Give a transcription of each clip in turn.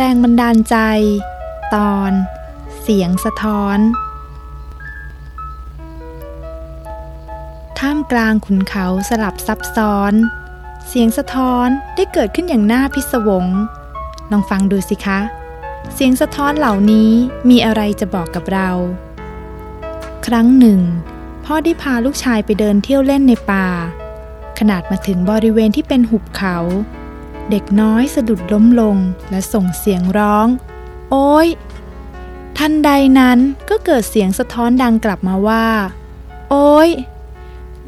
แรงบันดาลใจ ตอน เสียงสะท้อน ท่ามกลางขุนเขาสลับซับซ้อน เสียงสะท้อนได้เกิดขึ้นอย่างน่าพิศวง ลองฟังดูสิคะ เสียงสะท้อนเหล่านี้มีอะไรจะบอกกับเรา ครั้งหนึ่ง พ่อได้พาลูกชายไปเดินเที่ยวเล่นในป่า ขนาดมาถึงบริเวณที่เป็นหุบเขา เด็กน้อยสะดุดล้มลงและส่งเสียงร้อง โอ้ยทันใดนั้นก็เกิดเสียงสะท้อนดังกลับมาว่า โอ้ย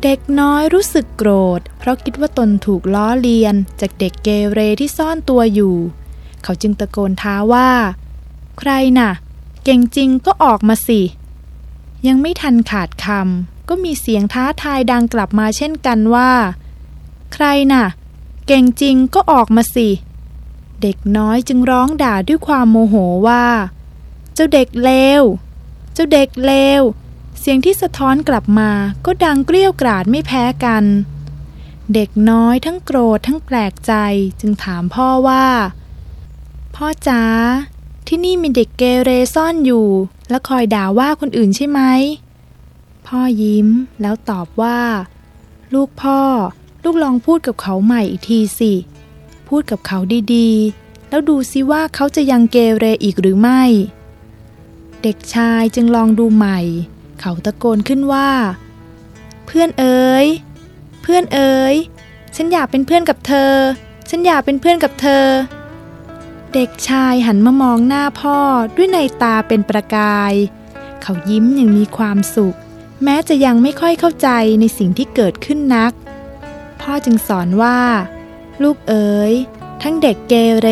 เด็กน้อยรู้สึกโกรธ เพราะคิดว่าตนถูกล้อเลียน จากเด็กเกเรที่ซ่อนตัวอยู่ เขาจึงตะโกนท้าว่า ใครน่ะ เก่งจริงก็ออกมาสิ ยังไม่ทันขาดคำก็มีเสียงท้าทายดังกลับมาเช่นกันว่า ใครน่ะ เก่งจริงก็ออกมาสิ เด็กน้อยจึงร้องด่าด้วยความโมโหว่า เจ้าเด็กเลว เจ้าเด็กเลว เสียงที่สะท้อนกลับมาก็ดังเกลี้ยวกราดไม่แพ้กัน เด็กน้อยทั้งโกรธทั้งแปลกใจจึงถามพ่อว่า พ่อจ๋าที่นี่มีเด็กเกเรซ่อนอยู่ และคอยด่าว่าคนอื่นใช่ไหม พ่อยิ้มแล้วตอบว่า ลูกพ่อ ลูกลองพูดกับเขาใหม่อีกทีสิ พูดกับเขาดีๆ แล้วดูซิว่าเขาจะยังเกเรอีกหรือไม่ เด็กชายจึงลองดูใหม่ เขาตะโกนขึ้นว่า เพื่อนเอ๋ย เพื่อนเอ๋ย ฉันอยากเป็นเพื่อนกับเธอ ฉันอยากเป็นเพื่อนกับเธอ เด็กชายหันมามองหน้าพ่อด้วยในตาเป็นประกาย เขายิ้มอย่างมีความสุข แม้จะยังไม่ค่อยเข้าใจในสิ่งที่เกิดขึ้นนัก พ่อจึงสอนว่า ลูกเอ๋ย ทั้งเด็กเกเร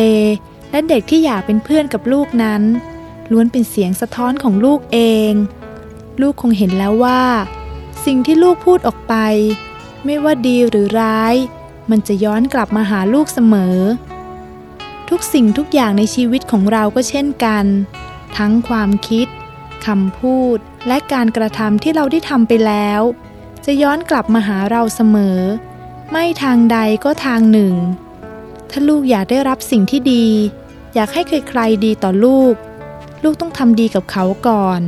และเด็กที่อยากเป็นเพื่อนกับลูกนั้น ล้วนเป็นเสียงสะท้อนของลูกเอง ลูกคงเห็นแล้วว่า สิ่งที่ลูกพูดออกไป ไม่ว่าดีหรือร้าย มันจะย้อนกลับมาหาลูกเสมอ ทุกสิ่งทุกอย่างในชีวิตของเราก็เช่นกัน ทั้งความคิดคำพูดและการกระทำที่เราได้ทำไปแล้ว จะย้อนกลับมาหาเราเสมอ ไม่ทางใดก็ทางหนึ่ง ถ้าลูกอยากได้รับสิ่งที่ดี อยากให้ใครๆดีต่อลูก ลูกต้องทำดีกับเขาก่อน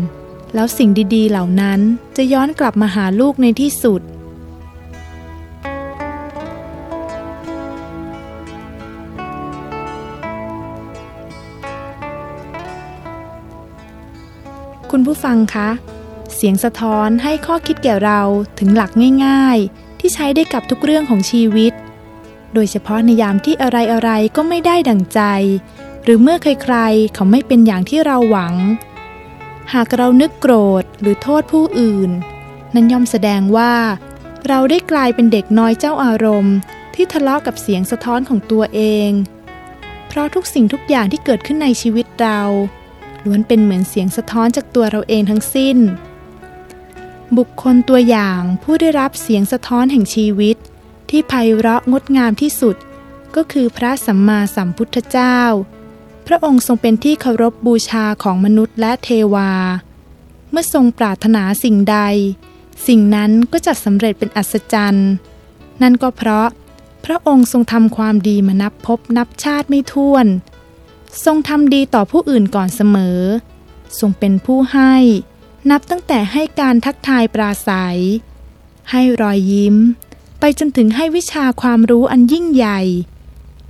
แล้วสิ่งดีๆเหล่านั้นจะย้อนกลับมาหาลูกในที่สุด คุณผู้ฟังคะ เสียงสะท้อนให้ข้อคิดแก่เราถึงหลักง่ายๆ ที่ใช้ได้กับทุกเรื่องของชีวิต โดยเฉพาะในยามที่อะไรๆก็ไม่ได้ดั่งใจ หรือเมื่อใครๆเขาไม่เป็นอย่างที่เราหวัง หากเรานึกโกรธหรือโทษผู้อื่น นั้นย่อมแสดงว่า เราได้กลายเป็นเด็กน้อยเจ้าอารมณ์ ที่ทะเลาะกับเสียงสะท้อนของตัวเอง เพราะทุกสิ่งทุกอย่างที่เกิดขึ้นในชีวิตเราล้วนเป็นเหมือนเสียงสะท้อนจากตัวเราเองทั้งสิ้น บุคคลตัวอย่างผู้ได้รับเสียงสะท้อนแห่งชีวิต ที่ไพเราะงดงามที่สุด ก็คือพระสัมมาสัมพุทธเจ้า พระองค์ทรงเป็นที่เคารพบบูชาของมนุษย์และเทวา เมื่อทรงปรารถนาสิ่งใด สิ่งนั้นก็จะสำเร็จเป็นอัศจรรย์ นั่นก็เพราะ พระองค์ทรงทำความดีมานับพบนับชาติไม่ถ้วน ทรงทำดีต่อผู้อื่นก่อนเสมอ ทรงเป็นผู้ให้ นับตั้งแต่ให้การทักทายปราศัย ให้รอยยิ้ม ไปจนถึงให้วิชาความรู้อันยิ่งใหญ่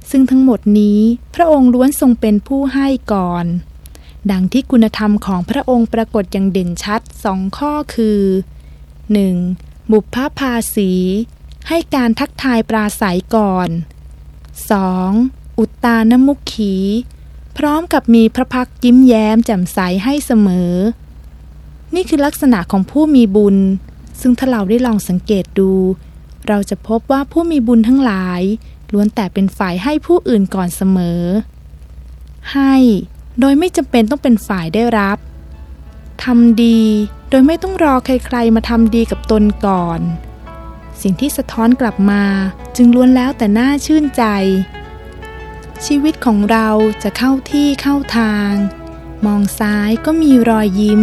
ซึ่งทั้งหมดนี้พระองค์ล้วนทรงเป็นผู้ให้ก่อน ดังที่คุณธรรมของพระองค์ปรากฏอย่างเด่นชัดสองข้อคือ 1. บุพภาสี ให้การทักทายปราศัยก่อน 2. อุตตานมุขขีพร้อมกับมีพระพักยิ้มแย้มแจ่มใสให้เสมอ นี่คือลักษณะของผู้มีบุญ ซึ่งถ้าเราได้ลองสังเกตดู เราจะพบว่าผู้มีบุญทั้งหลาย ล้วนแต่เป็นฝ่ายให้ผู้อื่นก่อนเสมอ ให้ โดยไม่จำเป็นต้องเป็นฝ่ายได้รับทำดี โดยไม่ต้องรอใครๆมาทำดีกับตนก่อน สิ่งที่สะท้อนกลับมาจึงล้วนแล้วแต่น่าชื่นใจ ชีวิตของเราจะเข้าที่เข้าทาง มองซ้ายก็มีรอยยิ้ม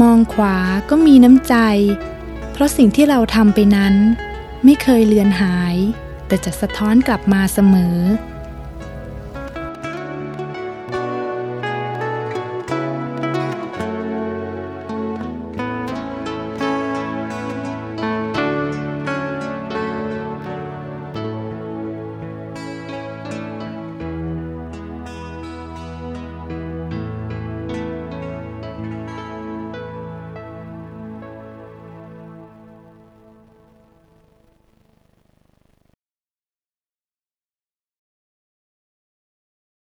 มองขวาก็มีน้ำใจ เพราะสิ่งที่เราทำไปนั้น ไม่เคยเลือนหาย แต่จะสะท้อนกลับมาเสมอ